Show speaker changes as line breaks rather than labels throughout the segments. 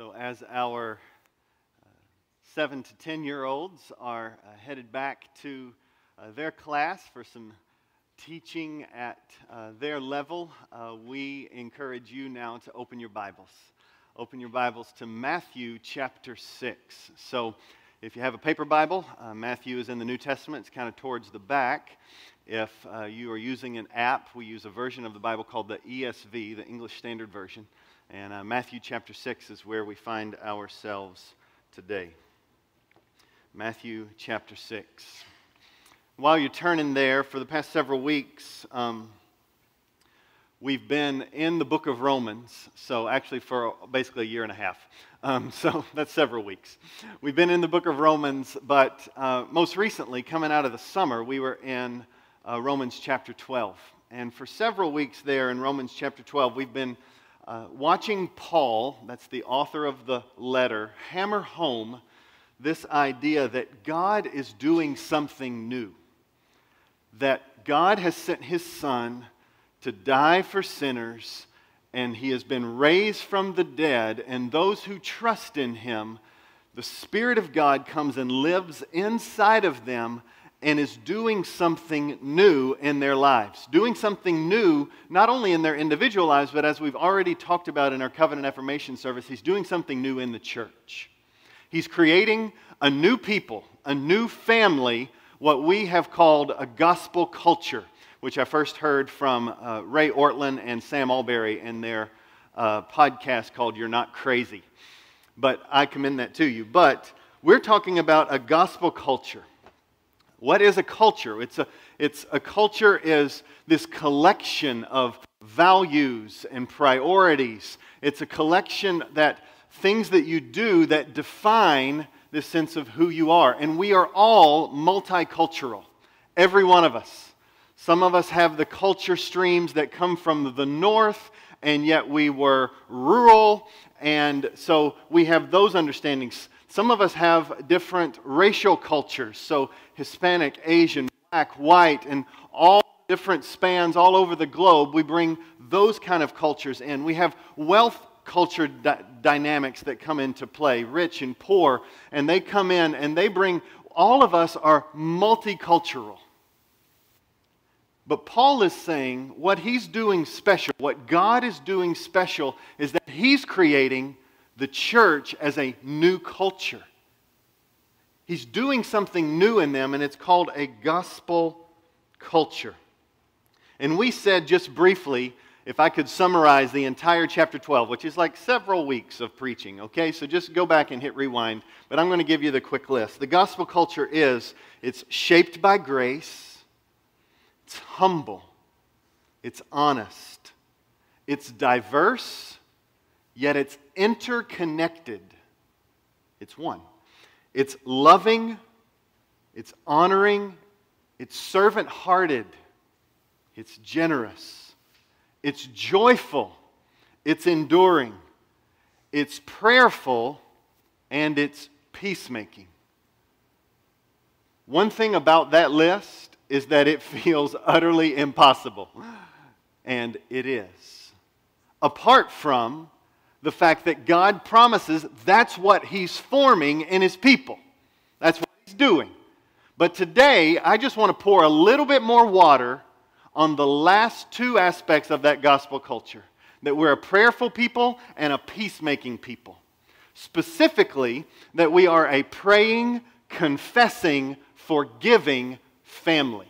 So, as our uh, seven to 10 year olds are uh, headed back to uh, their class for some teaching at uh, their level, uh, we encourage you now to open your Bibles. Open your Bibles to Matthew chapter 6. So, if you have a paper Bible, uh, Matthew is in the New Testament, it's kind of towards the back. If you are using an app, we use a version of the Bible called the ESV, the English Standard Version. And uh, Matthew chapter 6 is where we find ourselves today. Matthew chapter 6. While you're turning there, for the past several weeks, um, we've been in the book of Romans. So, actually, for basically a year and a half. Um, so, that's several weeks. We've been in the book of Romans, but uh, most recently, coming out of the summer, we were in uh, Romans chapter 12. And for several weeks there in Romans chapter 12, we've been uh, watching Paul, that's the author of the letter, hammer home this idea that God is doing something new. That God has sent his son to die for sinners, and he has been raised from the dead, and those who trust in him, the Spirit of God comes and lives inside of them and is doing something new in their lives. Doing something new, not only in their individual lives, but as we've already talked about in our covenant affirmation service, he's doing something new in the church. He's creating a new people, a new family, what we have called a gospel culture, which I first heard from uh, Ray Ortlund and Sam Allberry in their uh, podcast called You're Not Crazy. But I commend that to you. But we're talking about a gospel culture what is a culture? It's a, it's a culture is this collection of values and priorities. It's a collection that things that you do that define this sense of who you are. And we are all multicultural, every one of us. Some of us have the culture streams that come from the north, and yet we were rural, and so we have those understandings. Some of us have different racial cultures, so Hispanic, Asian, black, white, and all different spans all over the globe. We bring those kind of cultures in. We have wealth culture dynamics that come into play, rich and poor, and they come in and they bring, all of us are multicultural. But Paul is saying what he's doing special, what God is doing special, is that he's creating the church as a new culture. He's doing something new in them, and it's called a gospel culture. And we said just briefly, if I could summarize the entire chapter 12, which is like several weeks of preaching, okay? So just go back and hit rewind, but I'm going to give you the quick list. The gospel culture is it's shaped by grace, it's humble, it's honest, it's diverse, yet it's interconnected. It's one. It's loving, it's honoring, it's servant hearted, it's generous, it's joyful, it's enduring, it's prayerful, and it's peacemaking. One thing about that list is that it feels utterly impossible, and it is. Apart from the fact that God promises that's what He's forming in His people. That's what He's doing. But today, I just want to pour a little bit more water on the last two aspects of that gospel culture that we're a prayerful people and a peacemaking people. Specifically, that we are a praying, confessing, forgiving family.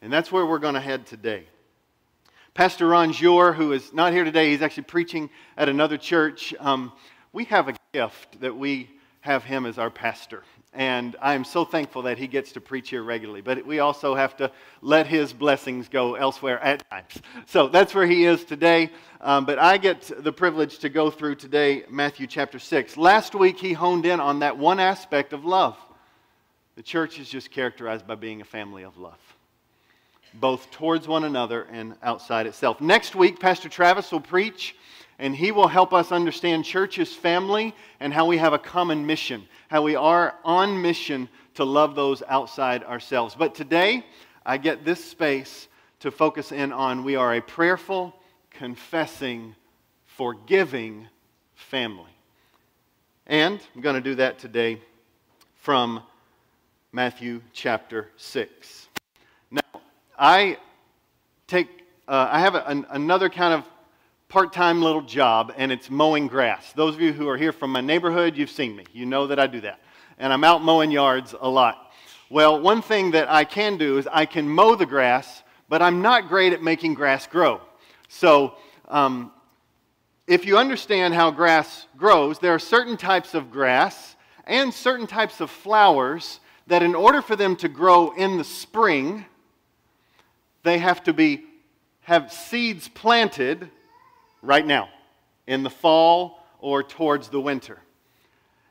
And that's where we're going to head today. Pastor Ron Jor, who is not here today, he's actually preaching at another church. Um, we have a gift that we have him as our pastor. And I am so thankful that he gets to preach here regularly. But we also have to let his blessings go elsewhere at times. So that's where he is today. Um, but I get the privilege to go through today Matthew chapter 6. Last week, he honed in on that one aspect of love. The church is just characterized by being a family of love both towards one another and outside itself. Next week, Pastor Travis will preach, and he will help us understand church's family and how we have a common mission, how we are on mission to love those outside ourselves. But today, I get this space to focus in on we are a prayerful, confessing, forgiving family. And I'm going to do that today from Matthew chapter 6. I take, uh, I have a, an, another kind of part time little job, and it's mowing grass. Those of you who are here from my neighborhood, you've seen me. You know that I do that. And I'm out mowing yards a lot. Well, one thing that I can do is I can mow the grass, but I'm not great at making grass grow. So, um, if you understand how grass grows, there are certain types of grass and certain types of flowers that, in order for them to grow in the spring, they have to be have seeds planted right now in the fall or towards the winter.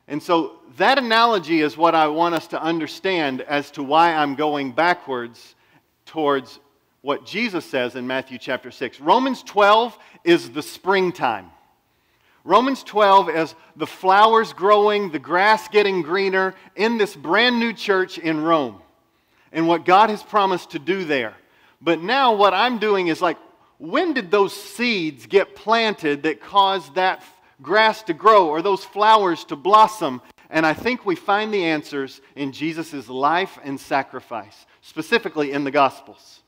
And so that analogy is what I want us to understand as to why I'm going backwards towards what Jesus says in Matthew chapter 6. Romans 12 is the springtime. Romans 12 is the flowers growing, the grass getting greener in this brand new church in Rome and what God has promised to do there. But now what I'm doing is like, when did those seeds get planted that caused that grass to grow or those flowers to blossom? And I think we find the answers in Jesus' life and sacrifice, specifically in the Gospels.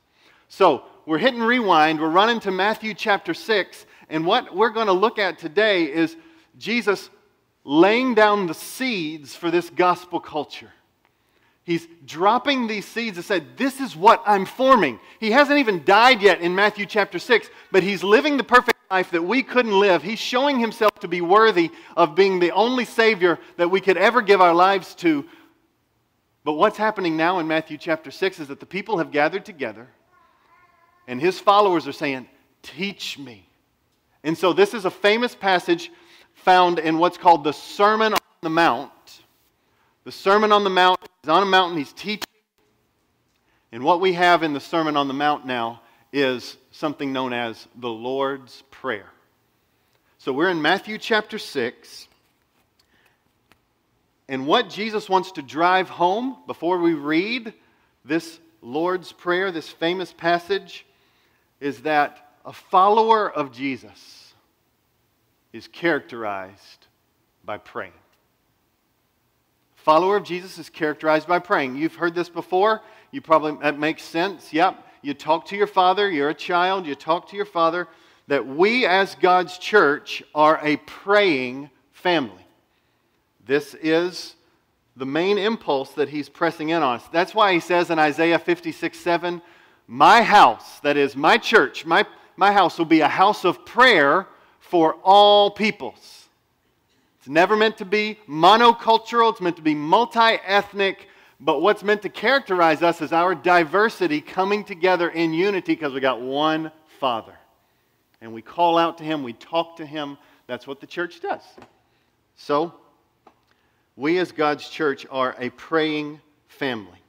So we're hitting rewind. We're running to Matthew chapter 6. And what we're going to look at today is Jesus laying down the seeds for this gospel culture. He's dropping these seeds and said, This is what I'm forming. He hasn't even died yet in Matthew chapter 6, but he's living the perfect life that we couldn't live. He's showing himself to be worthy of being the only Savior that we could ever give our lives to. But what's happening now in Matthew chapter 6 is that the people have gathered together, and his followers are saying, Teach me. And so this is a famous passage found in what's called the Sermon on the Mount. The Sermon on the Mount is on a mountain, he's teaching. And what we have in the Sermon on the Mount now is something known as the Lord's Prayer. So we're in Matthew chapter 6. And what Jesus wants to drive home before we read this Lord's Prayer, this famous passage, is that a follower of Jesus is characterized by praying follower of Jesus is characterized by praying. You've heard this before. You probably, that makes sense. Yep. You talk to your father. You're a child. You talk to your father. That we, as God's church, are a praying family. This is the main impulse that he's pressing in on us. That's why he says in Isaiah 56 7, My house, that is my church, my, my house will be a house of prayer for all peoples. It's never meant to be monocultural, it's meant to be multi ethnic. But what's meant to characterize us is our diversity coming together in unity because we got one Father. And we call out to Him, we talk to Him. That's what the church does. So, we as God's church are a praying family.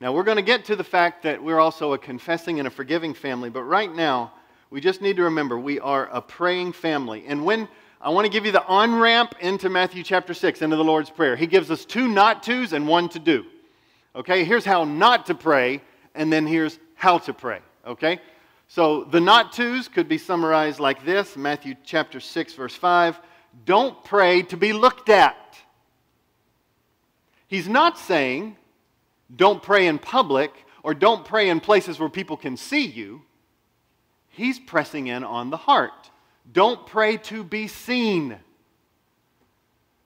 Now, we're going to get to the fact that we're also a confessing and a forgiving family, but right now, we just need to remember we are a praying family. And when I want to give you the on ramp into Matthew chapter 6, into the Lord's Prayer. He gives us two not tos and one to do. Okay, here's how not to pray, and then here's how to pray. Okay? So the not tos could be summarized like this Matthew chapter 6, verse 5. Don't pray to be looked at. He's not saying don't pray in public or don't pray in places where people can see you. He's pressing in on the heart. Don't pray to be seen.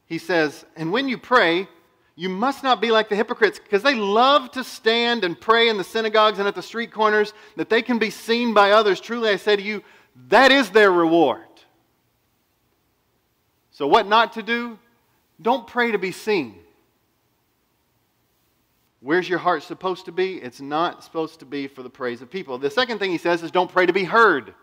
He says, and when you pray, you must not be like the hypocrites because they love to stand and pray in the synagogues and at the street corners that they can be seen by others. Truly, I say to you, that is their reward. So, what not to do? Don't pray to be seen. Where's your heart supposed to be? It's not supposed to be for the praise of people. The second thing he says is don't pray to be heard.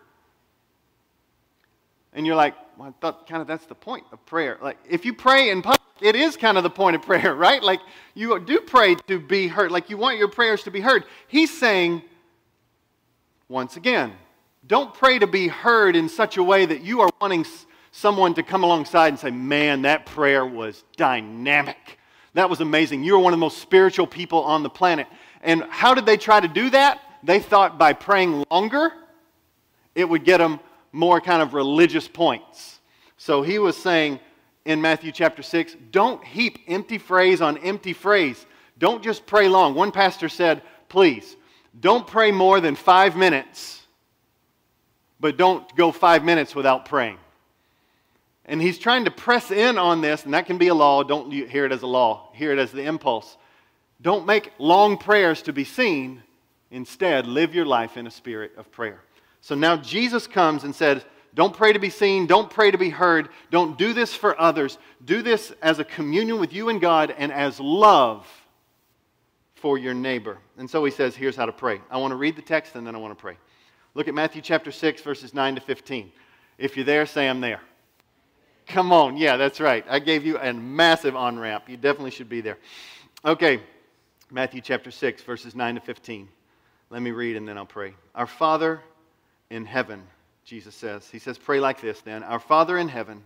And you're like, well, I thought kind of that's the point of prayer. Like, if you pray in public, it is kind of the point of prayer, right? Like, you do pray to be heard. Like, you want your prayers to be heard. He's saying, once again, don't pray to be heard in such a way that you are wanting someone to come alongside and say, man, that prayer was dynamic. That was amazing. You are one of the most spiritual people on the planet. And how did they try to do that? They thought by praying longer, it would get them more kind of religious points. So he was saying, in Matthew chapter 6, don't heap empty phrase on empty phrase. Don't just pray long. One pastor said, please, don't pray more than five minutes, but don't go five minutes without praying. And he's trying to press in on this, and that can be a law. Don't hear it as a law, hear it as the impulse. Don't make long prayers to be seen. Instead, live your life in a spirit of prayer. So now Jesus comes and says, Don't pray to be seen. Don't pray to be heard. Don't do this for others. Do this as a communion with you and God and as love for your neighbor. And so he says, Here's how to pray. I want to read the text and then I want to pray. Look at Matthew chapter 6, verses 9 to 15. If you're there, say, I'm there. Come on. Yeah, that's right. I gave you a massive on ramp. You definitely should be there. Okay, Matthew chapter 6, verses 9 to 15. Let me read and then I'll pray. Our Father in heaven, Jesus says. He says, Pray like this then. Our Father in heaven,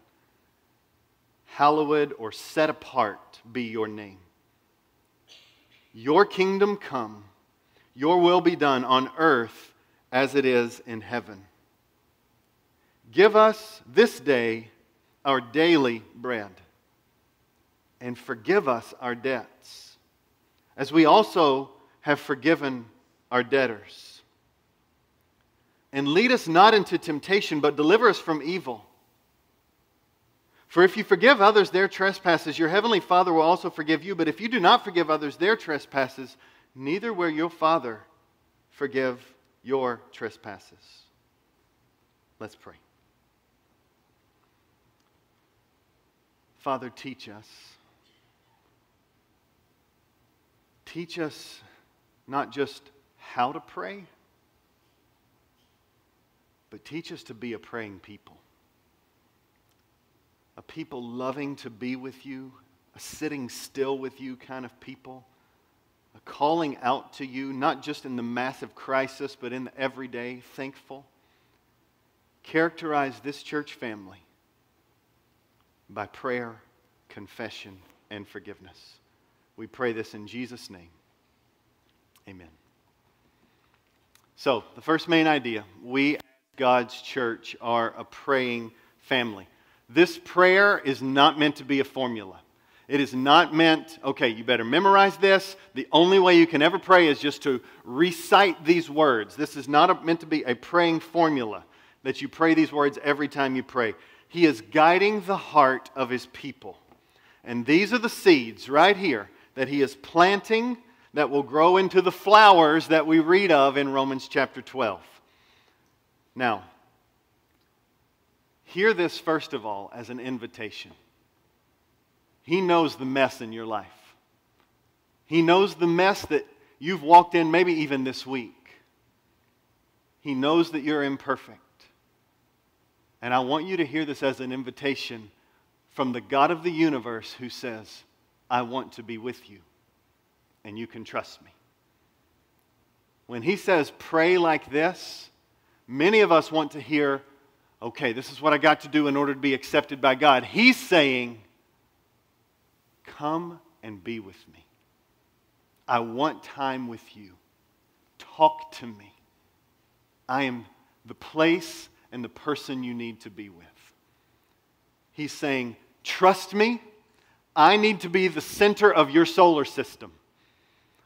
hallowed or set apart be your name. Your kingdom come, your will be done on earth as it is in heaven. Give us this day our daily bread, and forgive us our debts, as we also have forgiven our debtors. And lead us not into temptation, but deliver us from evil. For if you forgive others their trespasses, your heavenly Father will also forgive you. But if you do not forgive others their trespasses, neither will your Father forgive your trespasses. Let's pray. Father, teach us. Teach us not just how to pray, but teach us to be a praying people. A people loving to be with you, a sitting still with you kind of people, a calling out to you, not just in the massive crisis, but in the everyday, thankful. Characterize this church family by prayer, confession, and forgiveness. We pray this in Jesus' name. Amen. So, the first main idea we, God's church, are a praying family. This prayer is not meant to be a formula. It is not meant, okay, you better memorize this. The only way you can ever pray is just to recite these words. This is not a, meant to be a praying formula that you pray these words every time you pray. He is guiding the heart of his people. And these are the seeds right here that he is planting that will grow into the flowers that we read of in Romans chapter 12. Now, hear this first of all as an invitation. He knows the mess in your life. He knows the mess that you've walked in, maybe even this week. He knows that you're imperfect. And I want you to hear this as an invitation from the God of the universe who says, I want to be with you, and you can trust me. When he says, pray like this, many of us want to hear, okay, this is what I got to do in order to be accepted by God. He's saying, come and be with me. I want time with you. Talk to me. I am the place and the person you need to be with. He's saying, Trust me, I need to be the center of your solar system.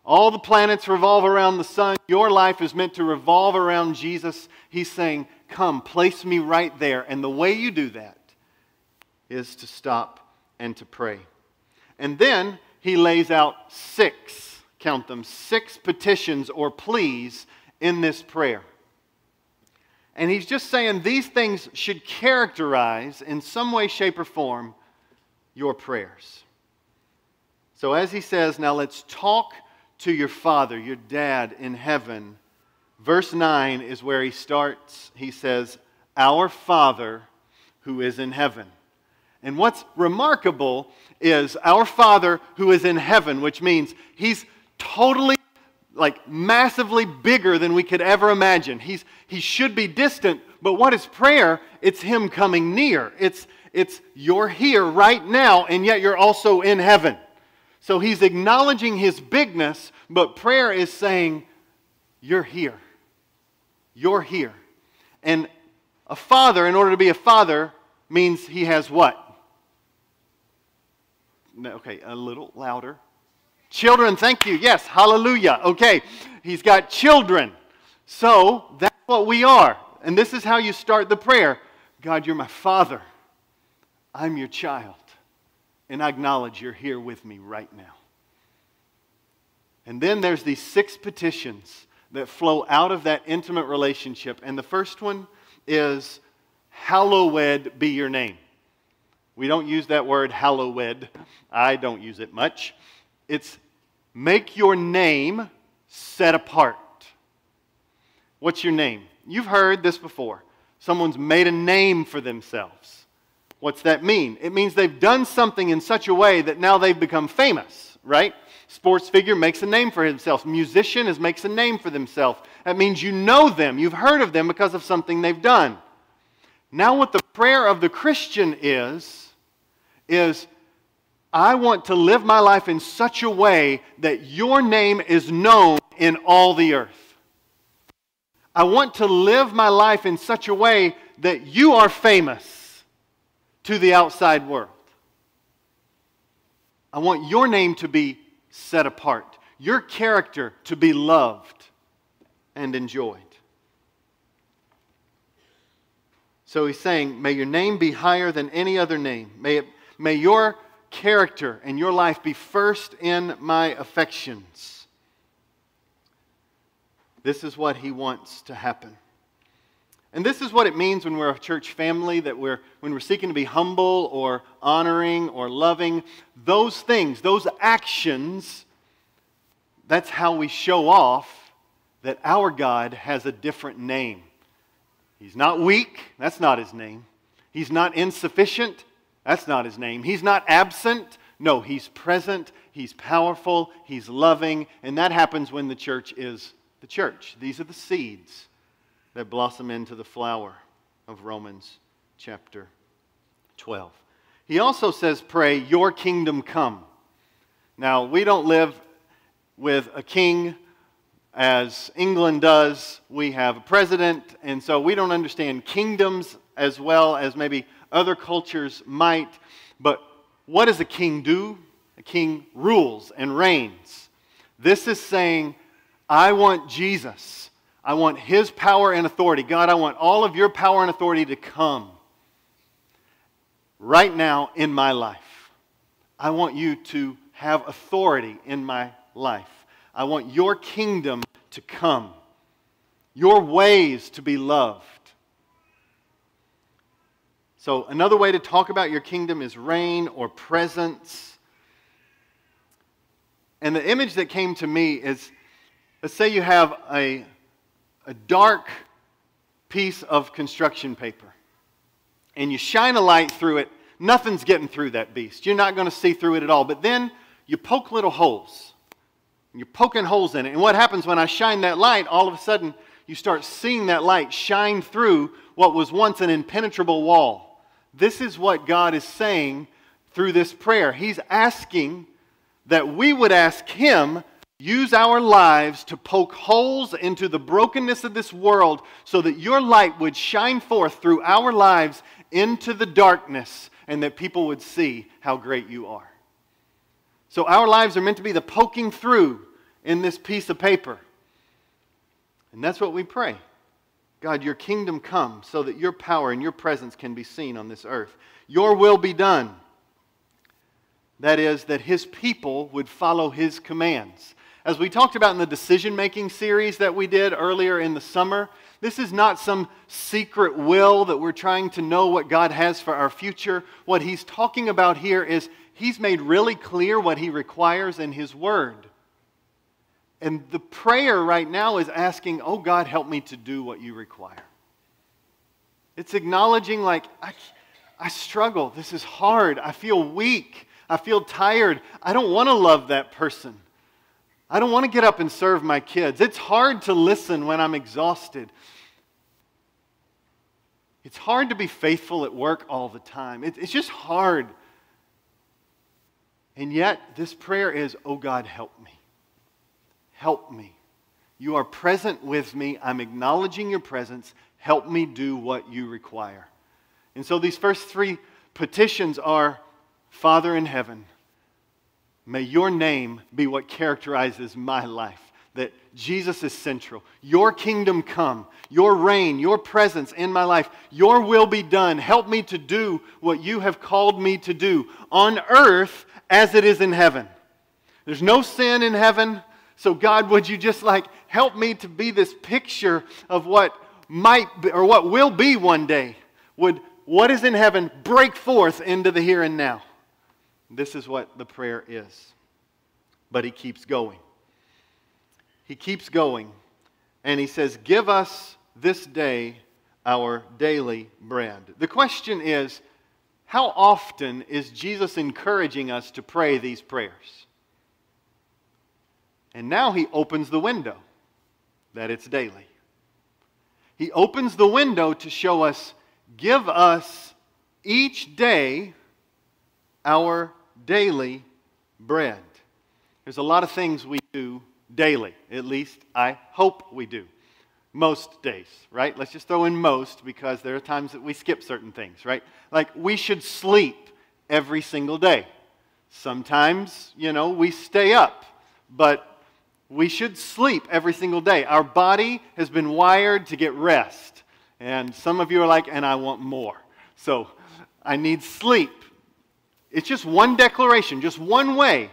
All the planets revolve around the sun. Your life is meant to revolve around Jesus. He's saying, Come, place me right there. And the way you do that is to stop and to pray. And then he lays out six, count them, six petitions or pleas in this prayer. And he's just saying these things should characterize, in some way, shape, or form, your prayers. So, as he says, now let's talk to your Father, your dad in heaven. Verse 9 is where he starts. He says, Our Father who is in heaven. And what's remarkable is our Father who is in heaven, which means he's totally like massively bigger than we could ever imagine. He's, he should be distant, but what is prayer? It's him coming near. It's, it's you're here right now, and yet you're also in heaven. So he's acknowledging his bigness, but prayer is saying, You're here. You're here. And a father, in order to be a father, means he has what? No, okay, a little louder. Children, thank you. Yes, hallelujah. Okay, he's got children. So that's what we are. And this is how you start the prayer God, you're my father. I'm your child. And I acknowledge you're here with me right now. And then there's these six petitions that flow out of that intimate relationship. And the first one is, Hallowed be your name. We don't use that word hallowed. I don't use it much. It's make your name set apart. What's your name? You've heard this before. Someone's made a name for themselves. What's that mean? It means they've done something in such a way that now they've become famous, right? Sports figure makes a name for himself. Musician is makes a name for themselves. That means you know them. You've heard of them because of something they've done. Now, what the prayer of the Christian is, is I want to live my life in such a way that your name is known in all the earth. I want to live my life in such a way that you are famous to the outside world. I want your name to be set apart, your character to be loved and enjoyed. So he's saying, May your name be higher than any other name. May, it, may your character and your life be first in my affections. This is what he wants to happen. And this is what it means when we're a church family, that we're, when we're seeking to be humble or honoring or loving. Those things, those actions, that's how we show off that our God has a different name. He's not weak, that's not his name. He's not insufficient, that's not his name. He's not absent, no, he's present, he's powerful, he's loving, and that happens when the church is the church. These are the seeds that blossom into the flower of Romans chapter 12. He also says, Pray, your kingdom come. Now, we don't live with a king as England does. We have a president, and so we don't understand kingdoms as well as maybe other cultures might. But what does a king do? A king rules and reigns. This is saying, I want Jesus I want His power and authority. God, I want all of your power and authority to come right now in my life. I want you to have authority in my life. I want your kingdom to come, your ways to be loved. So, another way to talk about your kingdom is reign or presence. And the image that came to me is let's say you have a a dark piece of construction paper and you shine a light through it, nothing's getting through that beast. You're not going to see through it at all. But then you poke little holes. You're poking holes in it. And what happens when I shine that light, all of a sudden you start seeing that light shine through what was once an impenetrable wall. This is what God is saying through this prayer. He's asking that we would ask Him use our lives to poke holes into the brokenness of this world so that your light would shine forth through our lives into the darkness and that people would see how great you are. So our lives are meant to be the poking through in this piece of paper. And that's what we pray. God, your kingdom come so that your power and your presence can be seen on this earth. Your will be done. That is, that his people would follow his commands. As we talked about in the decision making series that we did earlier in the summer, this is not some secret will that we're trying to know what God has for our future. What he's talking about here is he's made really clear what he requires in his word. And the prayer right now is asking, Oh God, help me to do what you require. It's acknowledging, like, I, I struggle. This is hard. I feel weak. I feel tired. I don't want to love that person. I don't want to get up and serve my kids. It's hard to listen when I'm exhausted. It's hard to be faithful at work all the time. it's just hard. And yet, this prayer is, Oh God, help me. Help me. You are present with me. I'm acknowledging your presence. Help me do what you require. And so, these first three petitions are Father in heaven, May your name be what characterizes my life. That Jesus is central. Your kingdom come, your reign, your presence in my life, your will be done. Help me to do what you have called me to do on earth as it is in heaven. There's no sin in heaven. So, God, would you just like help me to be this picture of what might be, or what will be one day? Would what is in heaven break forth into the here and now? This is what the prayer is. But he keeps going. He keeps going. And he says, Give us this day our daily bread. The question is, how often is Jesus encouraging us to pray these prayers? And now he opens the window that it's daily. He opens the window to show us, give us each day our daily bread. There's a lot of things we do daily, at least I hope we do. Most days, right? Let's just throw in most because there are times that we skip certain things, right? Like we should sleep every single day. Sometimes, you know, we stay up, but we should sleep every single day. Our body has been wired to get rest. And some of you are like, and I want more. So I need sleep. It's just one declaration, just one way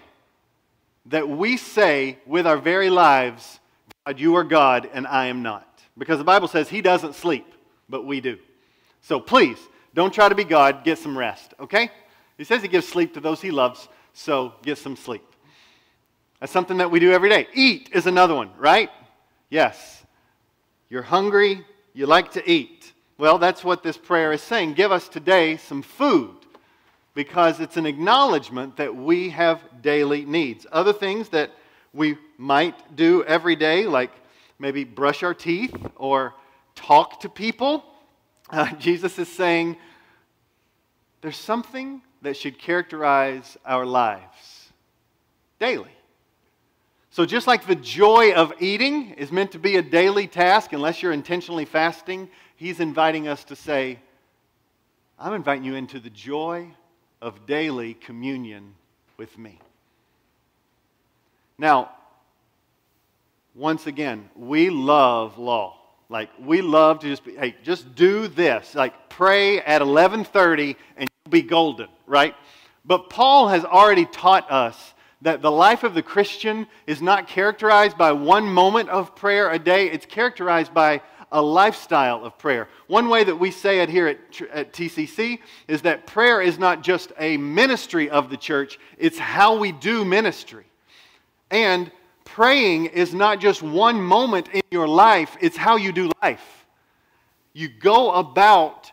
that we say with our very lives, God, you are God and I am not. Because the Bible says He doesn't sleep, but we do. So please, don't try to be God, get some rest, okay? He says He gives sleep to those He loves, so get some sleep. That's something that we do every day. Eat is another one, right? Yes. You're hungry, you like to eat. Well, that's what this prayer is saying. Give us today some food because it's an acknowledgement that we have daily needs. Other things that we might do every day, like maybe brush our teeth or talk to people, uh, Jesus is saying there's something that should characterize our lives daily. So, just like the joy of eating is meant to be a daily task, unless you're intentionally fasting, he's inviting us to say, I'm inviting you into the joy of daily communion with me. Now, once again, we love law. Like we love to just be, hey, just do this. Like pray at 11:30 and you'll be golden, right? But Paul has already taught us that the life of the Christian is not characterized by one moment of prayer a day, it's characterized by a lifestyle of prayer. One way that we say it here at, at TCC is that prayer is not just a ministry of the church, it's how we do ministry. And praying is not just one moment in your life, it's how you do life. You go about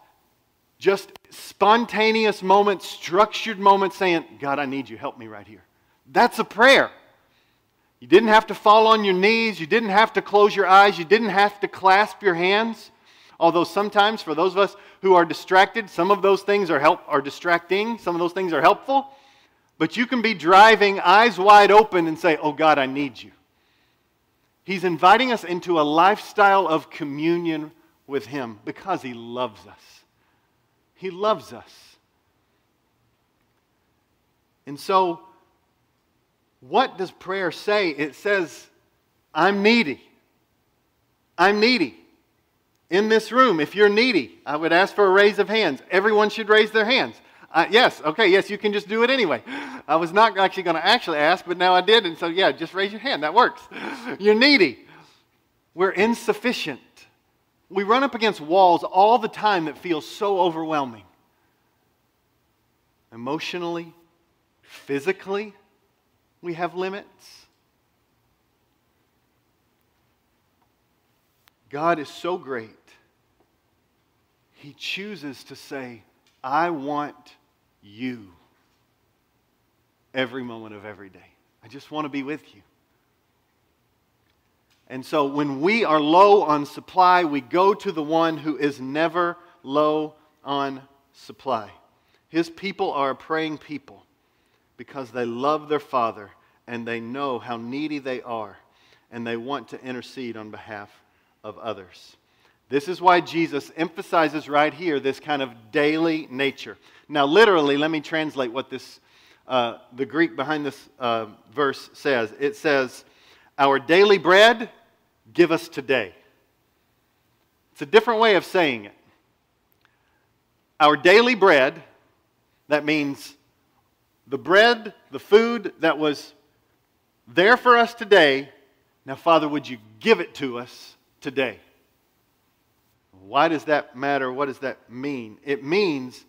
just spontaneous moments, structured moments saying, God, I need you. Help me right here. That's a prayer. You didn't have to fall on your knees. You didn't have to close your eyes. You didn't have to clasp your hands. Although sometimes, for those of us who are distracted, some of those things are, help, are distracting, some of those things are helpful. But you can be driving, eyes wide open, and say, Oh God, I need you. He's inviting us into a lifestyle of communion with Him because He loves us. He loves us. And so, what does prayer say? It says, I'm needy. I'm needy. In this room, if you're needy, I would ask for a raise of hands. Everyone should raise their hands. Uh, yes, okay, yes, you can just do it anyway. I was not actually going to actually ask, but now I did, and so yeah, just raise your hand. That works. You're needy. We're insufficient. We run up against walls all the time that feel so overwhelming. Emotionally, physically, we have limits. God is so great. He chooses to say, I want you every moment of every day. I just want to be with you. And so when we are low on supply, we go to the one who is never low on supply. His people are a praying people because they love their Father and they know how needy they are and they want to intercede on behalf of others. This is why Jesus emphasizes right here this kind of daily nature. Now, literally, let me translate what this uh, the Greek behind this uh, verse says. It says, Our daily bread, give us today. It's a different way of saying it. Our daily bread, that means the bread, the food that was there for us today. Now, Father, would you give it to us today? Why does that matter? What does that mean? It means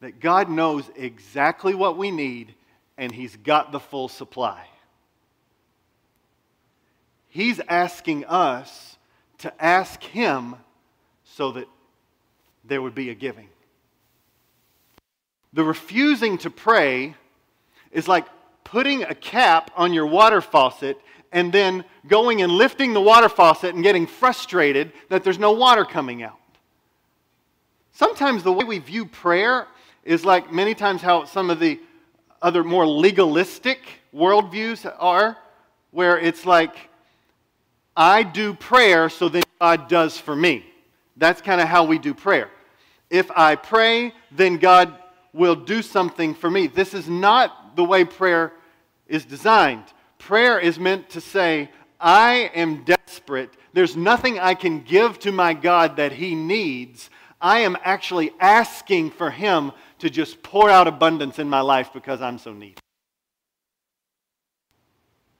that God knows exactly what we need and He's got the full supply. He's asking us to ask Him so that there would be a giving. The refusing to pray is like putting a cap on your water faucet and then going and lifting the water faucet and getting frustrated that there's no water coming out. Sometimes the way we view prayer is like many times how some of the other more legalistic worldviews are, where it's like, I do prayer so then God does for me. That's kind of how we do prayer. If I pray, then God will do something for me. This is not the way prayer is designed. Prayer is meant to say, I am desperate. There's nothing I can give to my God that He needs. I am actually asking for Him to just pour out abundance in my life because I'm so needy.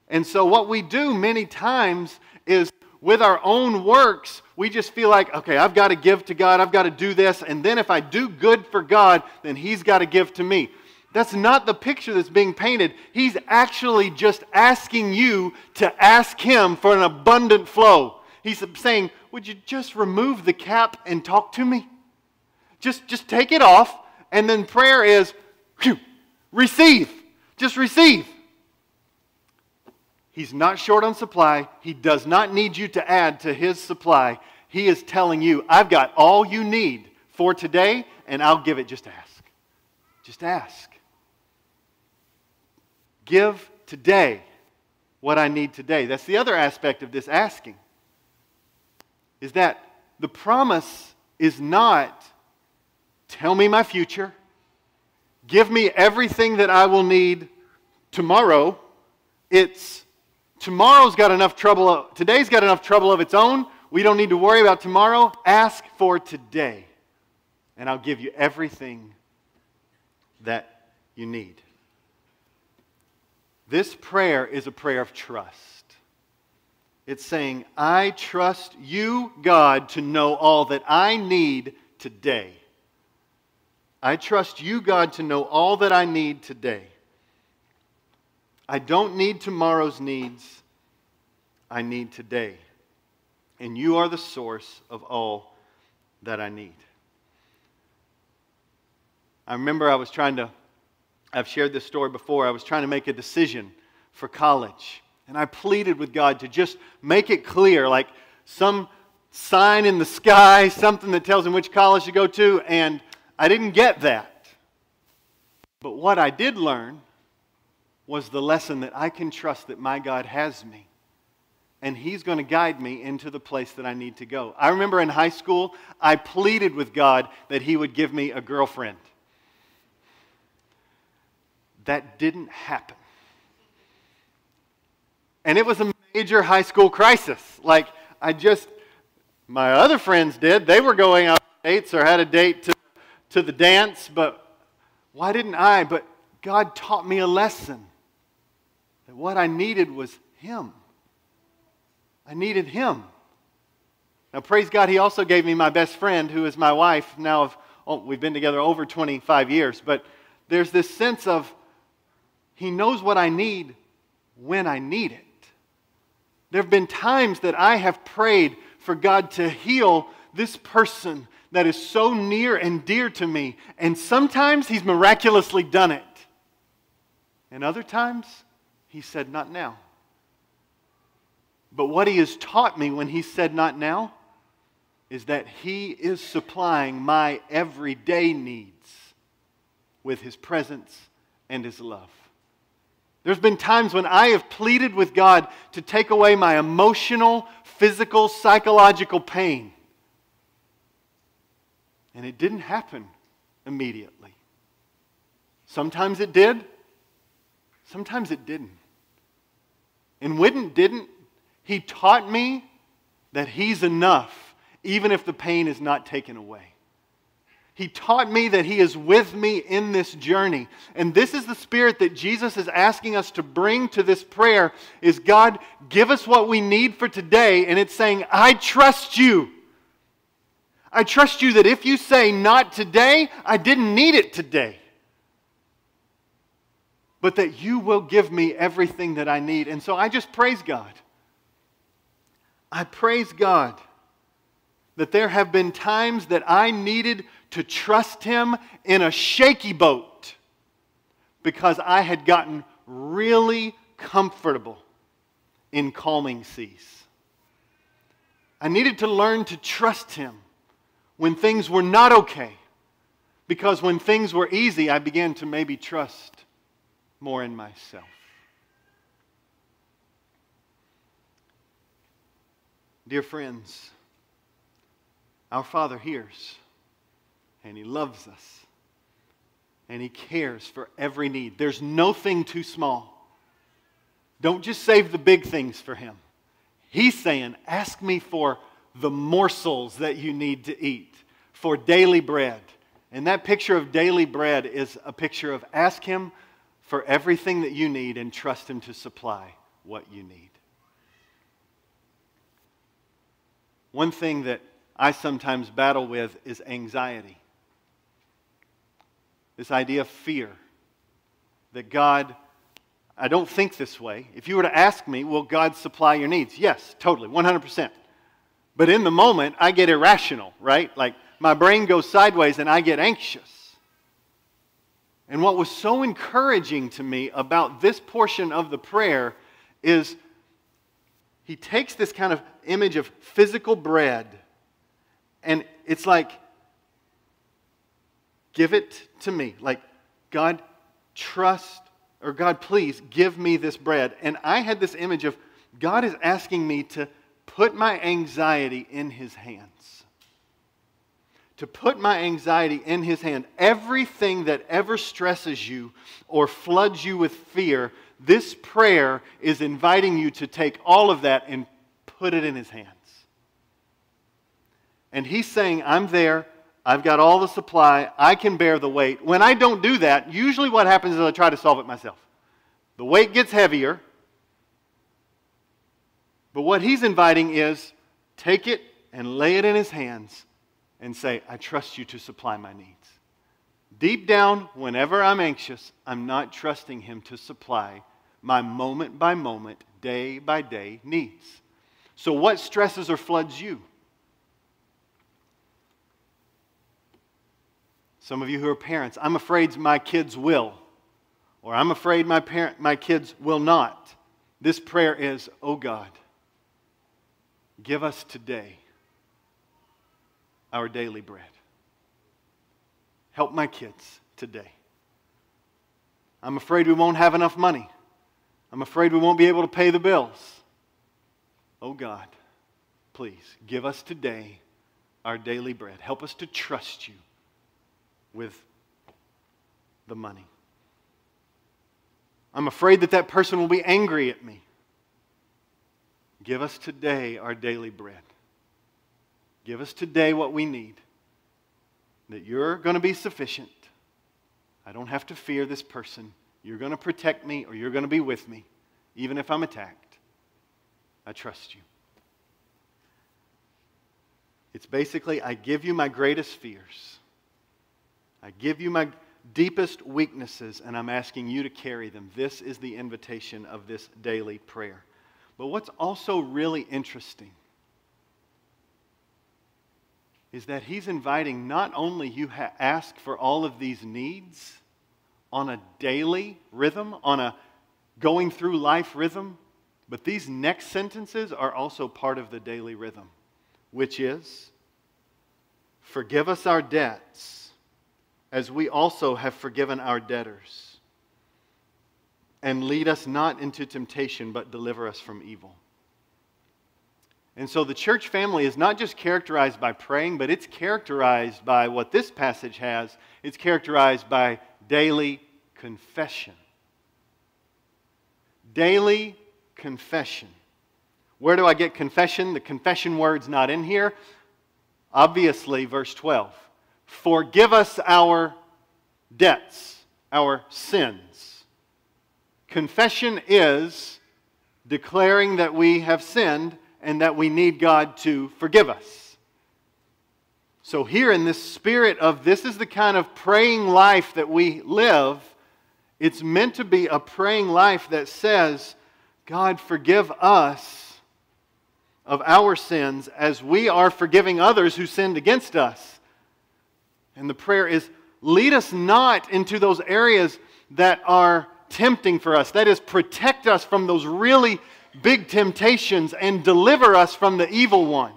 And so, what we do many times is with our own works, we just feel like, okay, I've got to give to God, I've got to do this, and then if I do good for God, then He's got to give to me. That's not the picture that's being painted. He's actually just asking you to ask Him for an abundant flow. He's saying, Would you just remove the cap and talk to me? Just, just take it off, and then prayer is, receive. Just receive. He's not short on supply. He does not need you to add to his supply. He is telling you, I've got all you need for today, and I'll give it. Just ask. Just ask. Give today what I need today. That's the other aspect of this asking. Is that the promise is not tell me my future, give me everything that I will need tomorrow. It's Tomorrow's got enough trouble, today's got enough trouble of its own. We don't need to worry about tomorrow. Ask for today, and I'll give you everything that you need. This prayer is a prayer of trust. It's saying, I trust you, God, to know all that I need today. I trust you, God, to know all that I need today. I don't need tomorrow's needs, I need today. And you are the source of all that I need. I remember I was trying to, I've shared this story before, I was trying to make a decision for college. And I pleaded with God to just make it clear, like some sign in the sky, something that tells him which college to go to, and I didn't get that. But what I did learn was the lesson that I can trust that my God has me. And He's going to guide me into the place that I need to go. I remember in high school, I pleaded with God that He would give me a girlfriend. That didn't happen. And it was a major high school crisis. Like, I just, my other friends did. They were going out dates or had a date to, to the dance, but why didn't I? But God taught me a lesson that what I needed was Him. I needed Him. Now, praise God, He also gave me my best friend, who is my wife. Now, of, oh, we've been together over 25 years, but there's this sense of He knows what I need when I need it. There have been times that I have prayed for God to heal this person that is so near and dear to me, and sometimes He's miraculously done it. And other times, he said, Not now. But what he has taught me when he said, Not now, is that he is supplying my everyday needs with his presence and his love. There's been times when I have pleaded with God to take away my emotional, physical, psychological pain. And it didn't happen immediately. Sometimes it did, sometimes it didn't. And it didn't, He taught me that He's enough, even if the pain is not taken away. He taught me that He is with me in this journey. And this is the spirit that Jesus is asking us to bring to this prayer is God, give us what we need for today. And it's saying, I trust you. I trust you that if you say not today, I didn't need it today. But that you will give me everything that I need. And so I just praise God. I praise God that there have been times that I needed to trust Him in a shaky boat because I had gotten really comfortable in calming seas. I needed to learn to trust Him when things were not okay because when things were easy, I began to maybe trust more in myself. Dear friends, our Father hears and He loves us and He cares for every need. There's no thing too small. Don't just save the big things for Him. He's saying, Ask me for the morsels that you need to eat, for daily bread. And that picture of daily bread is a picture of ask Him for everything that you need and trust Him to supply what you need. One thing that I sometimes battle with is anxiety. This idea of fear. That God, I don't think this way. If you were to ask me, will God supply your needs? Yes, totally, 100%. But in the moment, I get irrational, right? Like my brain goes sideways and I get anxious. And what was so encouraging to me about this portion of the prayer is he takes this kind of image of physical bread and it's like, give it to me. Like, God, trust, or God, please give me this bread. And I had this image of God is asking me to put my anxiety in His hands. To put my anxiety in His hand. Everything that ever stresses you or floods you with fear, this prayer is inviting you to take all of that and put it in His hands. And he's saying, I'm there. I've got all the supply. I can bear the weight. When I don't do that, usually what happens is I try to solve it myself. The weight gets heavier. But what he's inviting is take it and lay it in his hands and say, I trust you to supply my needs. Deep down, whenever I'm anxious, I'm not trusting him to supply my moment by moment, day by day needs. So, what stresses or floods you? Some of you who are parents, I'm afraid my kids will, or I'm afraid my, parent, my kids will not. This prayer is, Oh God, give us today our daily bread. Help my kids today. I'm afraid we won't have enough money. I'm afraid we won't be able to pay the bills. Oh God, please give us today our daily bread. Help us to trust you with the money. I'm afraid that that person will be angry at me. Give us today our daily bread. Give us today what we need. That you're going to be sufficient. I don't have to fear this person. You're going to protect me or you're going to be with me, even if I'm attacked. I trust you. It's basically, I give you my greatest fears I give you my deepest weaknesses, and I'm asking you to carry them. This is the invitation of this daily prayer. But what's also really interesting is that he's inviting not only you ha- ask for all of these needs on a daily rhythm, on a going through life rhythm, but these next sentences are also part of the daily rhythm, which is forgive us our debts as we also have forgiven our debtors. And lead us not into temptation, but deliver us from evil. And so the church family is not just characterized by praying, but it's characterized by what this passage has. It's characterized by daily confession. daily confession. Where do I get confession? The confession word's not in here. Obviously, verse 12. Forgive us our debts, our sins. Confession is declaring that we have sinned and that we need God to forgive us. So, here in this spirit of this is the kind of praying life that we live, it's meant to be a praying life that says, God, forgive us of our sins as we are forgiving others who sinned against us. And the prayer is, lead us not into those areas that are tempting for us. That is, protect us from those really big temptations and deliver us from the evil one.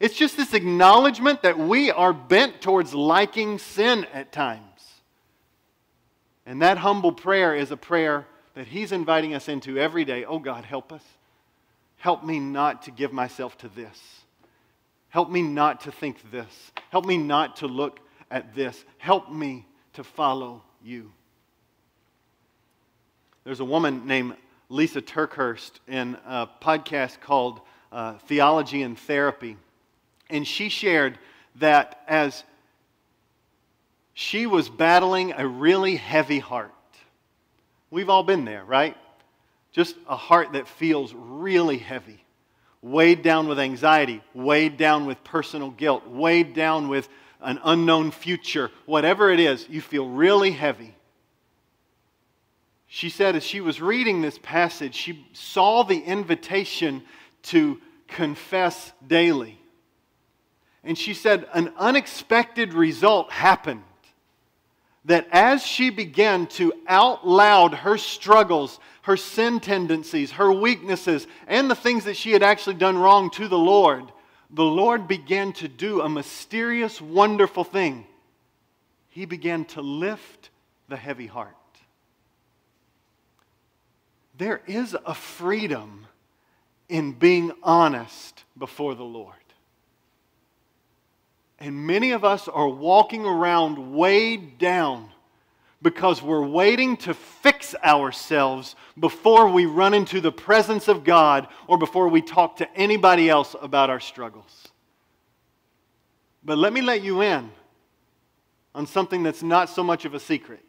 It's just this acknowledgement that we are bent towards liking sin at times. And that humble prayer is a prayer that He's inviting us into every day. Oh God, help us. Help me not to give myself to this. Help me not to think this. Help me not to look at this. Help me to follow you. There's a woman named Lysa TerKeurst in a podcast called uh, Theology and Therapy. And she shared that as she was battling a really heavy heart, we've all been there, right? Just a heart that feels really heavy, weighed down with anxiety, weighed down with personal guilt, weighed down with an unknown future, whatever it is, you feel really heavy. She said as she was reading this passage, she saw the invitation to confess daily. And she said an unexpected result happened. That as she began to out loud her struggles, her sin tendencies, her weaknesses, and the things that she had actually done wrong to the Lord, the Lord began to do a mysterious, wonderful thing. He began to lift the heavy heart. There is a freedom in being honest before the Lord. And many of us are walking around weighed down because we're waiting to fix ourselves before we run into the presence of God or before we talk to anybody else about our struggles. But let me let you in on something that's not so much of a secret,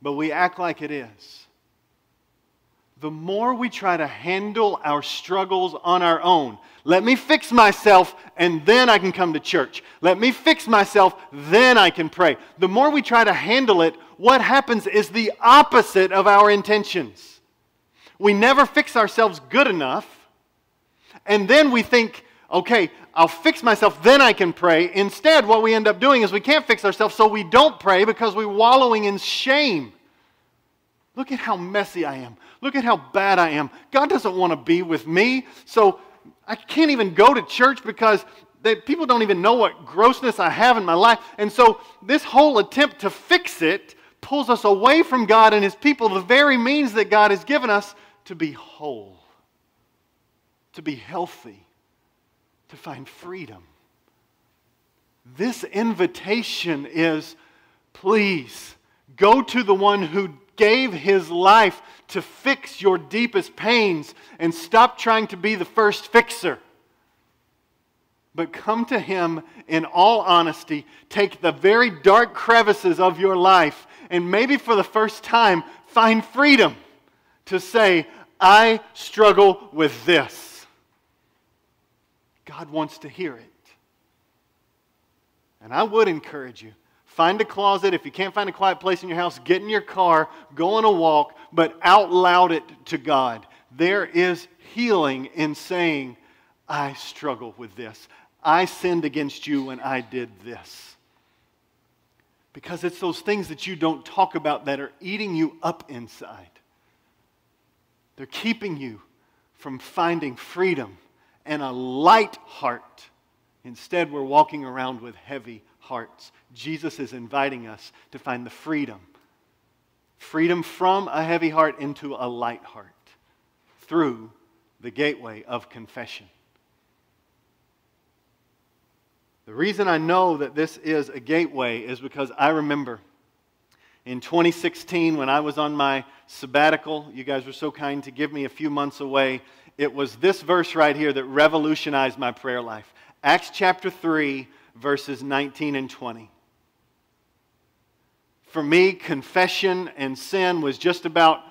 but we act like it is the more we try to handle our struggles on our own. Let me fix myself and then I can come to church. Let me fix myself, then I can pray. The more we try to handle it, what happens is the opposite of our intentions. We never fix ourselves good enough, and then we think, okay, I'll fix myself, then I can pray. Instead, what we end up doing is we can't fix ourselves, so we don't pray because we're wallowing in shame. Look at how messy I am. Look at how bad I am. God doesn't want to be with me. So I can't even go to church because they, people don't even know what grossness I have in my life. And so this whole attempt to fix it pulls us away from God and His people, the very means that God has given us to be whole, to be healthy, to find freedom. This invitation is please go to the one who gave his life to fix your deepest pains and stop trying to be the first fixer. But come to him in all honesty, take the very dark crevices of your life, and maybe for the first time, find freedom to say, I struggle with this. God wants to hear it. And I would encourage you Find a closet. If you can't find a quiet place in your house, get in your car, go on a walk, but out loud it to God. There is healing in saying, I struggle with this. I sinned against you when I did this. Because it's those things that you don't talk about that are eating you up inside. They're keeping you from finding freedom and a light heart. Instead, we're walking around with heavy hearts. Jesus is inviting us to find the freedom freedom from a heavy heart into a light heart through the gateway of confession. The reason I know that this is a gateway is because I remember In 2016, when I was on my sabbatical, you guys were so kind to give me a few months away. It was this verse right here that revolutionized my prayer life. Acts chapter 3, verses 19 and 20. For me, confession and sin was just about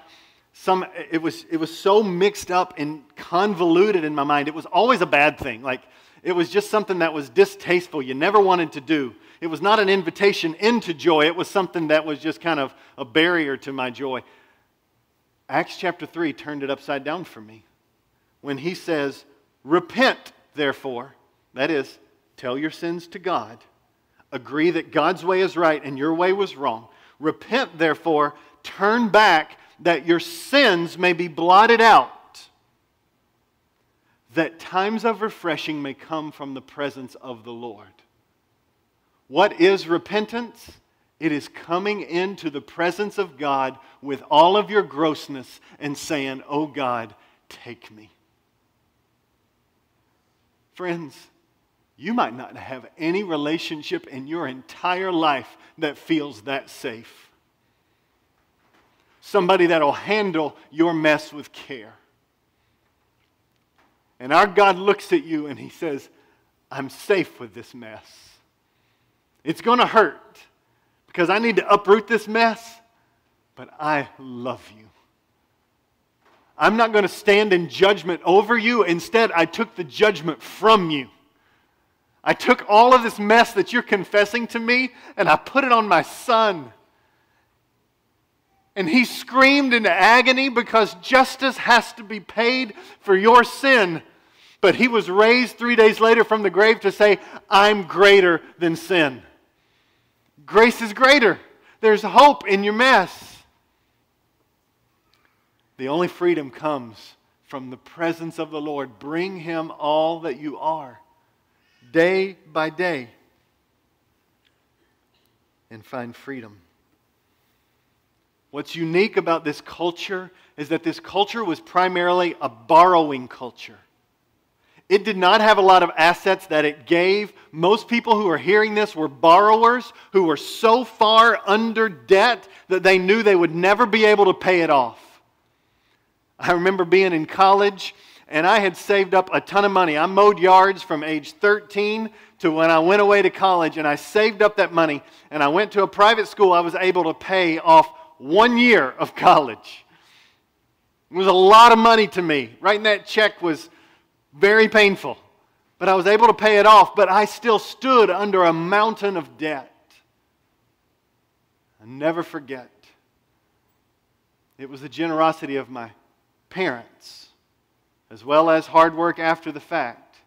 some it was it was so mixed up and convoluted in my mind. It was always a bad thing. Like it was just something that was distasteful. You never wanted to do. It was not an invitation into joy. It was something that was just kind of a barrier to my joy. Acts chapter 3 turned it upside down for me when he says, Repent, therefore. That is, tell your sins to God. Agree that God's way is right and your way was wrong. Repent, therefore, turn back that your sins may be blotted out, that times of refreshing may come from the presence of the Lord. What is repentance? It is coming into the presence of God with all of your grossness and saying, Oh God, take me. Friends, you might not have any relationship in your entire life that feels that safe. Somebody that'll handle your mess with care. And our God looks at you and He says, I'm safe with this mess. It's going to hurt because I need to uproot this mess, but I love you. I'm not going to stand in judgment over you. Instead, I took the judgment from you. I took all of this mess that you're confessing to me and I put it on my son. And he screamed in agony because justice has to be paid for your sin. But he was raised three days later from the grave to say, I'm greater than sin. Grace is greater. There's hope in your mess. The only freedom comes from the presence of the Lord. Bring him all that you are, day by day, and find freedom. What's unique about this culture is that this culture was primarily a borrowing culture. It did not have a lot of assets that it gave. Most people who are hearing this were borrowers who were so far under debt that they knew they would never be able to pay it off. I remember being in college and I had saved up a ton of money. I mowed yards from age 13 to when I went away to college, and I saved up that money. And I went to a private school. I was able to pay off one year of college. It was a lot of money to me. Writing that check was very painful, but I was able to pay it off. But I still stood under a mountain of debt. I never forget. It was the generosity of my parents, as well as hard work after the fact.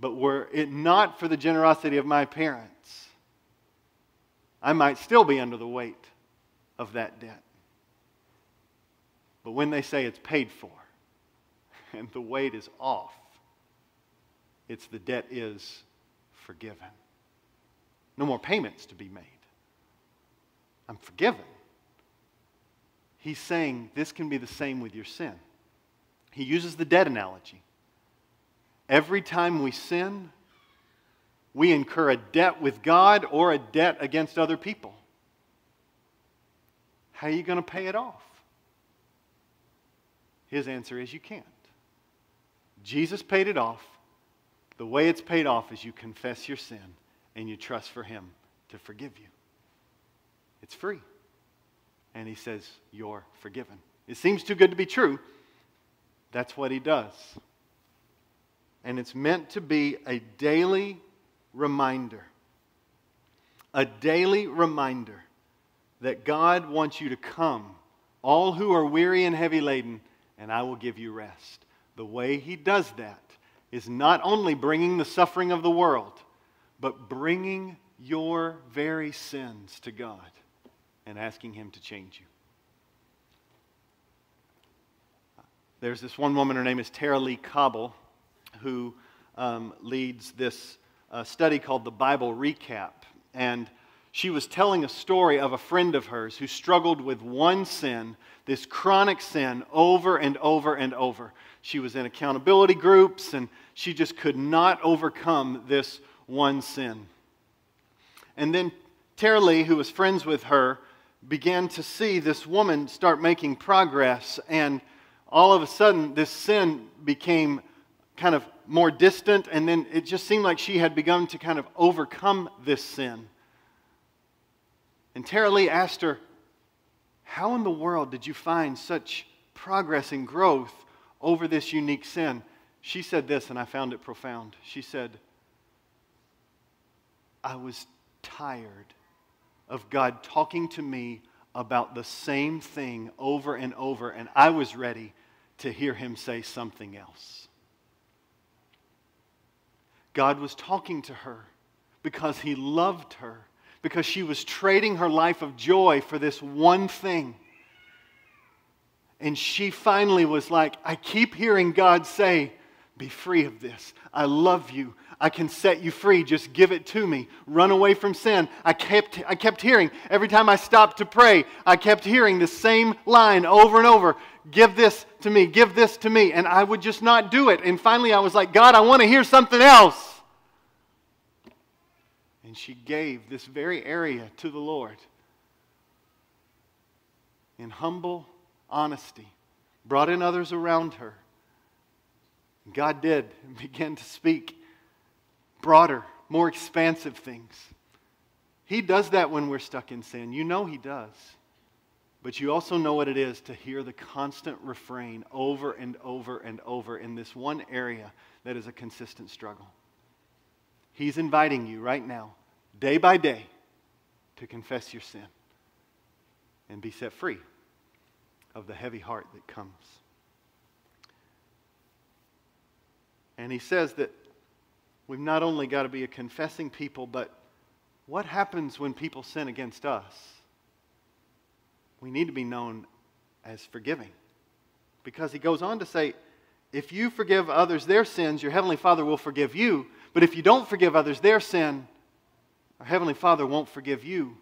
But were it not for the generosity of my parents, I might still be under the weight of that debt. But when they say it's paid for and the weight is off, it's the debt is forgiven. No more payments to be made. I'm forgiven. He's saying this can be the same with your sin. He uses the debt analogy. Every time we sin, we incur a debt with God or a debt against other people. How are you going to pay it off? His answer is you can't. Jesus paid it off. The way it's paid off is you confess your sin and you trust for Him to forgive you. It's free and he says, You're forgiven. It seems too good to be true. That's what he does. And it's meant to be a daily reminder. A daily reminder that God wants you to come, all who are weary and heavy laden, and I will give you rest. The way he does that is not only bringing the suffering of the world, but bringing your very sins to God and asking Him to change you. There's this one woman, her name is Tara-Leigh Cobble, who um, leads this uh, study called the Bible Recap. And she was telling a story of a friend of hers who struggled with one sin, this chronic sin, over and over and over. She was in accountability groups and she just could not overcome this one sin. And then Tara-Leigh, who was friends with her, began to see this woman start making progress, and all of a sudden, this sin became kind of more distant, and then it just seemed like she had begun to kind of overcome this sin. And Tara-Leigh asked her, How in the world did you find such progress and growth over this unique sin? She said this, and I found it profound. She said, I was tired of God talking to me about the same thing over and over, and I was ready to hear him say something else. God was talking to her because he loved her, because she was trading her life of joy for this one thing. And she finally was like, I keep hearing God say, Be free of this. I love you. I can set you free. Just give it to me. Run away from sin. I kept, I kept hearing, every time I stopped to pray, I kept hearing the same line over and over Give this to me. Give this to me. And I would just not do it. And finally, I was like, God, I want to hear something else. And she gave this very area to the Lord in humble honesty, brought in others around her. God did and began to speak broader, more expansive things. He does that when we're stuck in sin. You know He does. But you also know what it is to hear the constant refrain over and over and over in this one area that is a consistent struggle. He's inviting you right now, day by day, to confess your sin and be set free of the heavy heart that comes. And he says that We've not only got to be a confessing people, but what happens when people sin against us? We need to be known as forgiving. Because he goes on to say, if you forgive others their sins, your Heavenly Father will forgive you. But if you don't forgive others their sin, our Heavenly Father won't forgive you.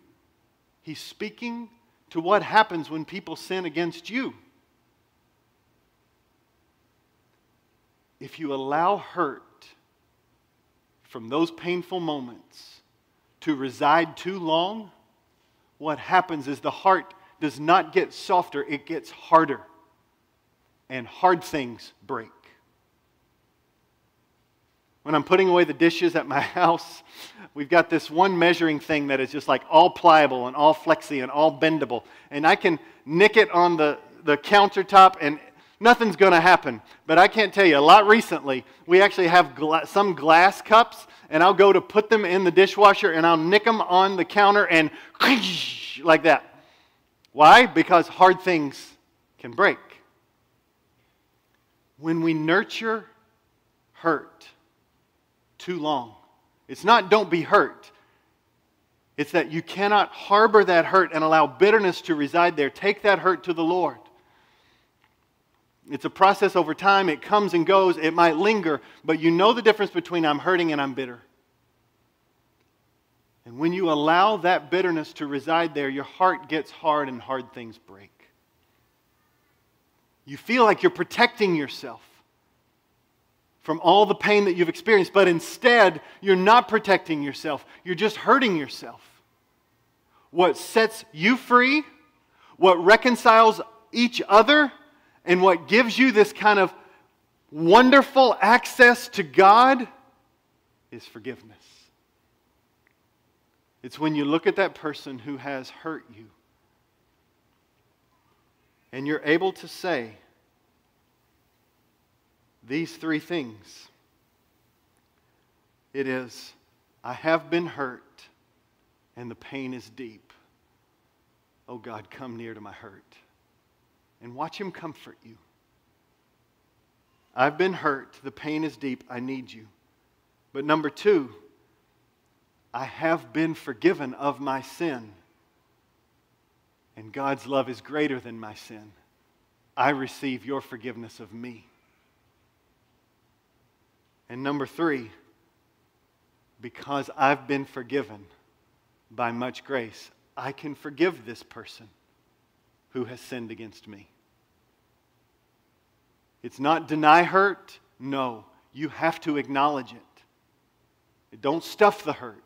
He's speaking to what happens when people sin against you. If you allow hurt from those painful moments to reside too long, what happens is the heart does not get softer, it gets harder. And hard things break. When I'm putting away the dishes at my house, we've got this one measuring thing that is just like all pliable and all flexy and all bendable. And I can nick it on the, the countertop and nothing's going to happen. But I can't tell you, a lot recently, we actually have gla- some glass cups, and I'll go to put them in the dishwasher and I'll nick them on the counter and like that. Why? Because hard things can break. When we nurture hurt too long, it's not don't be hurt. It's that you cannot harbor that hurt and allow bitterness to reside there. Take that hurt to the Lord. It's a process over time. It comes and goes. It might linger, but you know the difference between I'm hurting and I'm bitter. And when you allow that bitterness to reside there, your heart gets hard and hard things break. You feel like you're protecting yourself from all the pain that you've experienced, but instead, you're not protecting yourself. You're just hurting yourself. What sets you free, what reconciles each other, and what gives you this kind of wonderful access to God is forgiveness. It's when you look at that person who has hurt you and you're able to say these three things it is, I have been hurt and the pain is deep. Oh God, come near to my hurt and watch Him comfort you. I've been hurt. The pain is deep. I need you. But number two, I have been forgiven of my sin. And God's love is greater than my sin. I receive your forgiveness of me. And number three, because I've been forgiven by much grace, I can forgive this person who has sinned against me. It's not deny hurt. No, you have to acknowledge it. Don't stuff the hurt.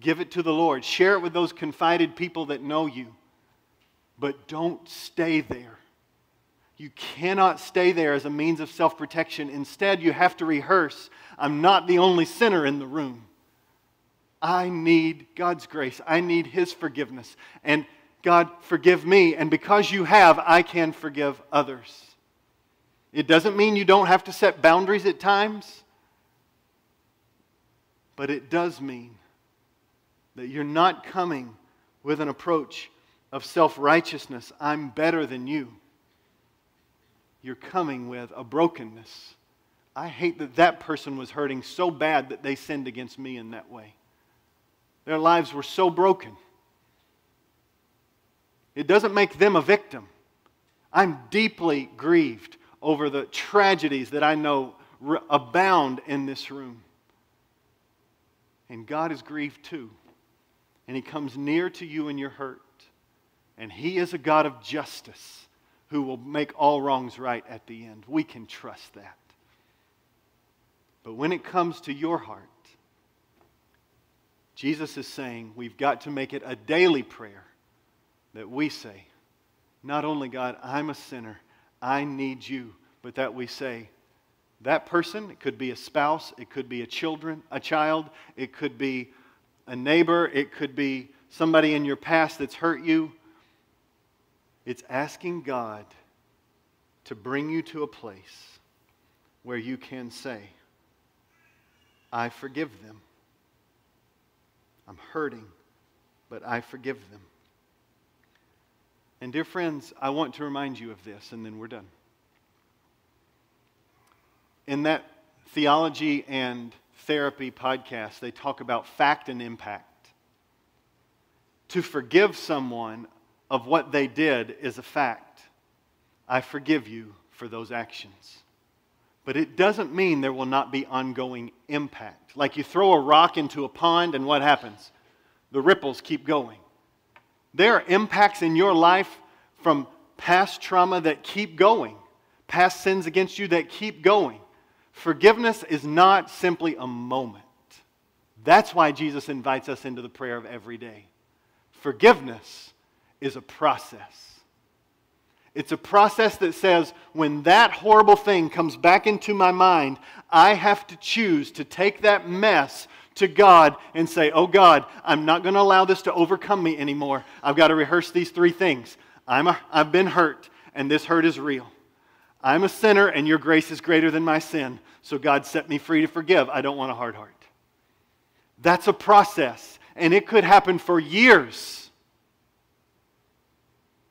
Give it to the Lord. Share it with those confided people that know you. But don't stay there. You cannot stay there as a means of self protection. Instead, you have to rehearse I'm not the only sinner in the room. I need God's grace. I need His forgiveness. And God, forgive me. And because you have, I can forgive others. It doesn't mean you don't have to set boundaries at times, but it does mean that you're not coming with an approach of self righteousness. I'm better than you. You're coming with a brokenness. I hate that that person was hurting so bad that they sinned against me in that way. Their lives were so broken. It doesn't make them a victim. I'm deeply grieved over the tragedies that I know abound in this room. And God is grieved too. And He comes near to you in your hurt. And He is a God of justice who will make all wrongs right at the end. We can trust that. But when it comes to your heart, Jesus is saying we've got to make it a daily prayer that we say, not only God, I'm a sinner, I need you, but that we say, that person, it could be a spouse, it could be a children, a child, it could be a neighbor, it could be somebody in your past that's hurt you. It's asking God to bring you to a place where you can say, I forgive them. I'm hurting, but I forgive them. And, dear friends, I want to remind you of this, and then we're done. In that theology and therapy podcast, they talk about fact and impact. To forgive someone of what they did is a fact. I forgive you for those actions. But it doesn't mean there will not be ongoing impact. Like you throw a rock into a pond, and what happens? The ripples keep going. There are impacts in your life from past trauma that keep going, past sins against you that keep going. Forgiveness is not simply a moment. That's why Jesus invites us into the prayer of every day. Forgiveness is a process. It's a process that says when that horrible thing comes back into my mind, I have to choose to take that mess to God and say, Oh God, I'm not going to allow this to overcome me anymore. I've got to rehearse these three things. I'm a, I've been hurt, and this hurt is real. I'm a sinner, and your grace is greater than my sin. So God set me free to forgive. I don't want a hard heart. That's a process, and it could happen for years.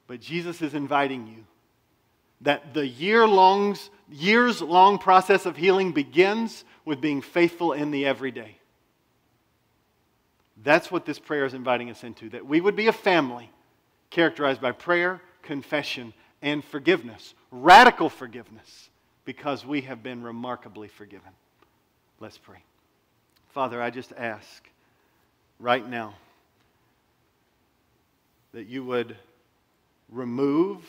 But Jesus is inviting you that the year long, years long process of healing begins with being faithful in the everyday. That's what this prayer is inviting us into that we would be a family characterized by prayer, confession, and forgiveness. Radical forgiveness because we have been remarkably forgiven. Let's pray. Father, I just ask right now that you would remove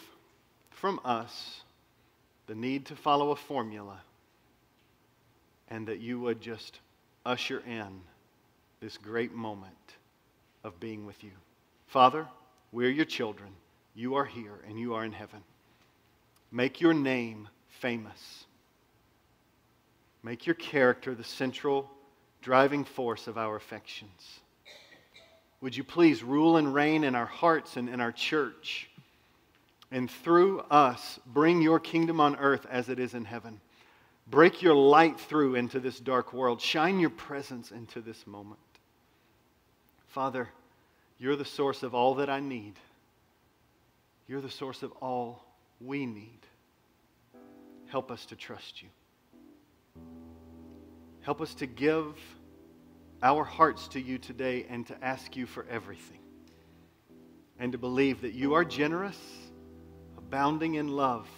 from us the need to follow a formula and that you would just usher in this great moment of being with you. Father, we're your children. You are here and you are in heaven. Make your name famous. Make your character the central driving force of our affections. Would you please rule and reign in our hearts and in our church? and through us bring your kingdom on earth as it is in heaven. Break your light through into this dark world. Shine your presence into this moment. Father, you're the source of all that I need. You're the source of all we need. Help us to trust you. Help us to give our hearts to you today and to ask you for everything. And to believe that you are generous abounding in love,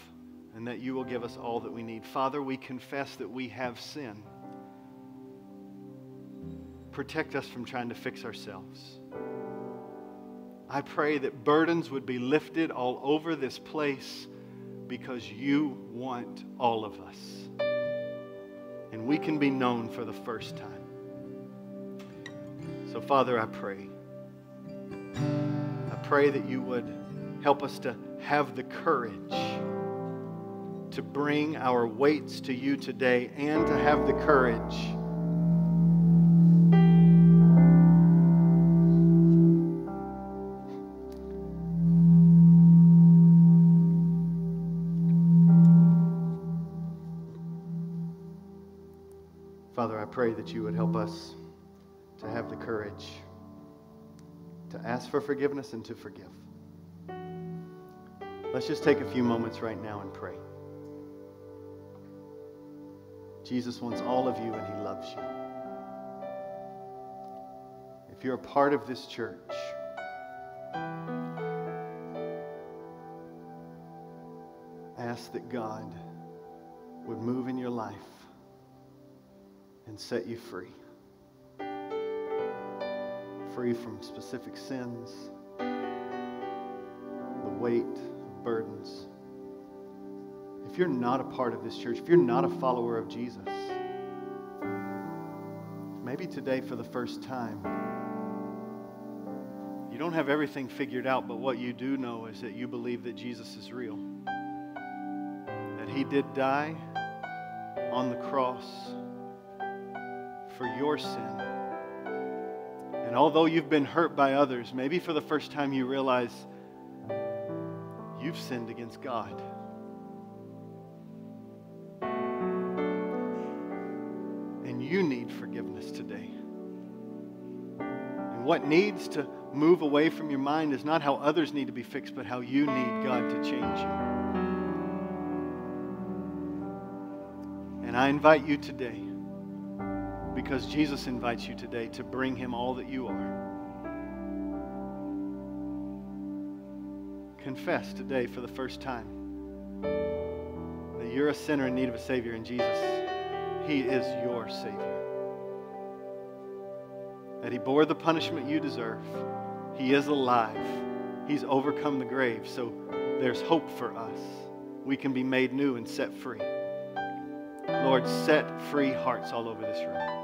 and that you will give us all that we need. Father, we confess that we have sin. Protect us from trying to fix ourselves. I pray that burdens would be lifted all over this place because you want all of us. And we can be known for the first time. So, Father, I pray. I pray that you would Help us to have the courage to bring our weights to you today and to have the courage pray that you would help us to have the courage to ask for forgiveness and to forgive. Let's just take a few moments right now and pray. Jesus wants all of you and he loves you. If you're a part of this church, ask that God would move in your life and set you free. Free from specific sins, the weight, burdens. If you're not a part of this church, if you're not a follower of Jesus, maybe today for the first time, you don't have everything figured out, but what you do know is that you believe that Jesus is real. That he did die on the cross for your sin. And although you've been hurt by others, maybe for the first time you realize you've sinned against God. And you need forgiveness today. And what needs to move away from your mind is not how others need to be fixed, but how you need God to change you. And I invite you today because Jesus invites you today to bring him all that you are. Confess today for the first time that you're a sinner in need of a Savior, and Jesus, He is your Savior. That He bore the punishment you deserve. He is alive. He's overcome the grave. So there's hope for us. We can be made new and set free. Lord, set free hearts all over this room.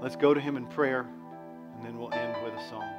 Let's go to Him in prayer, and then we'll end with a song.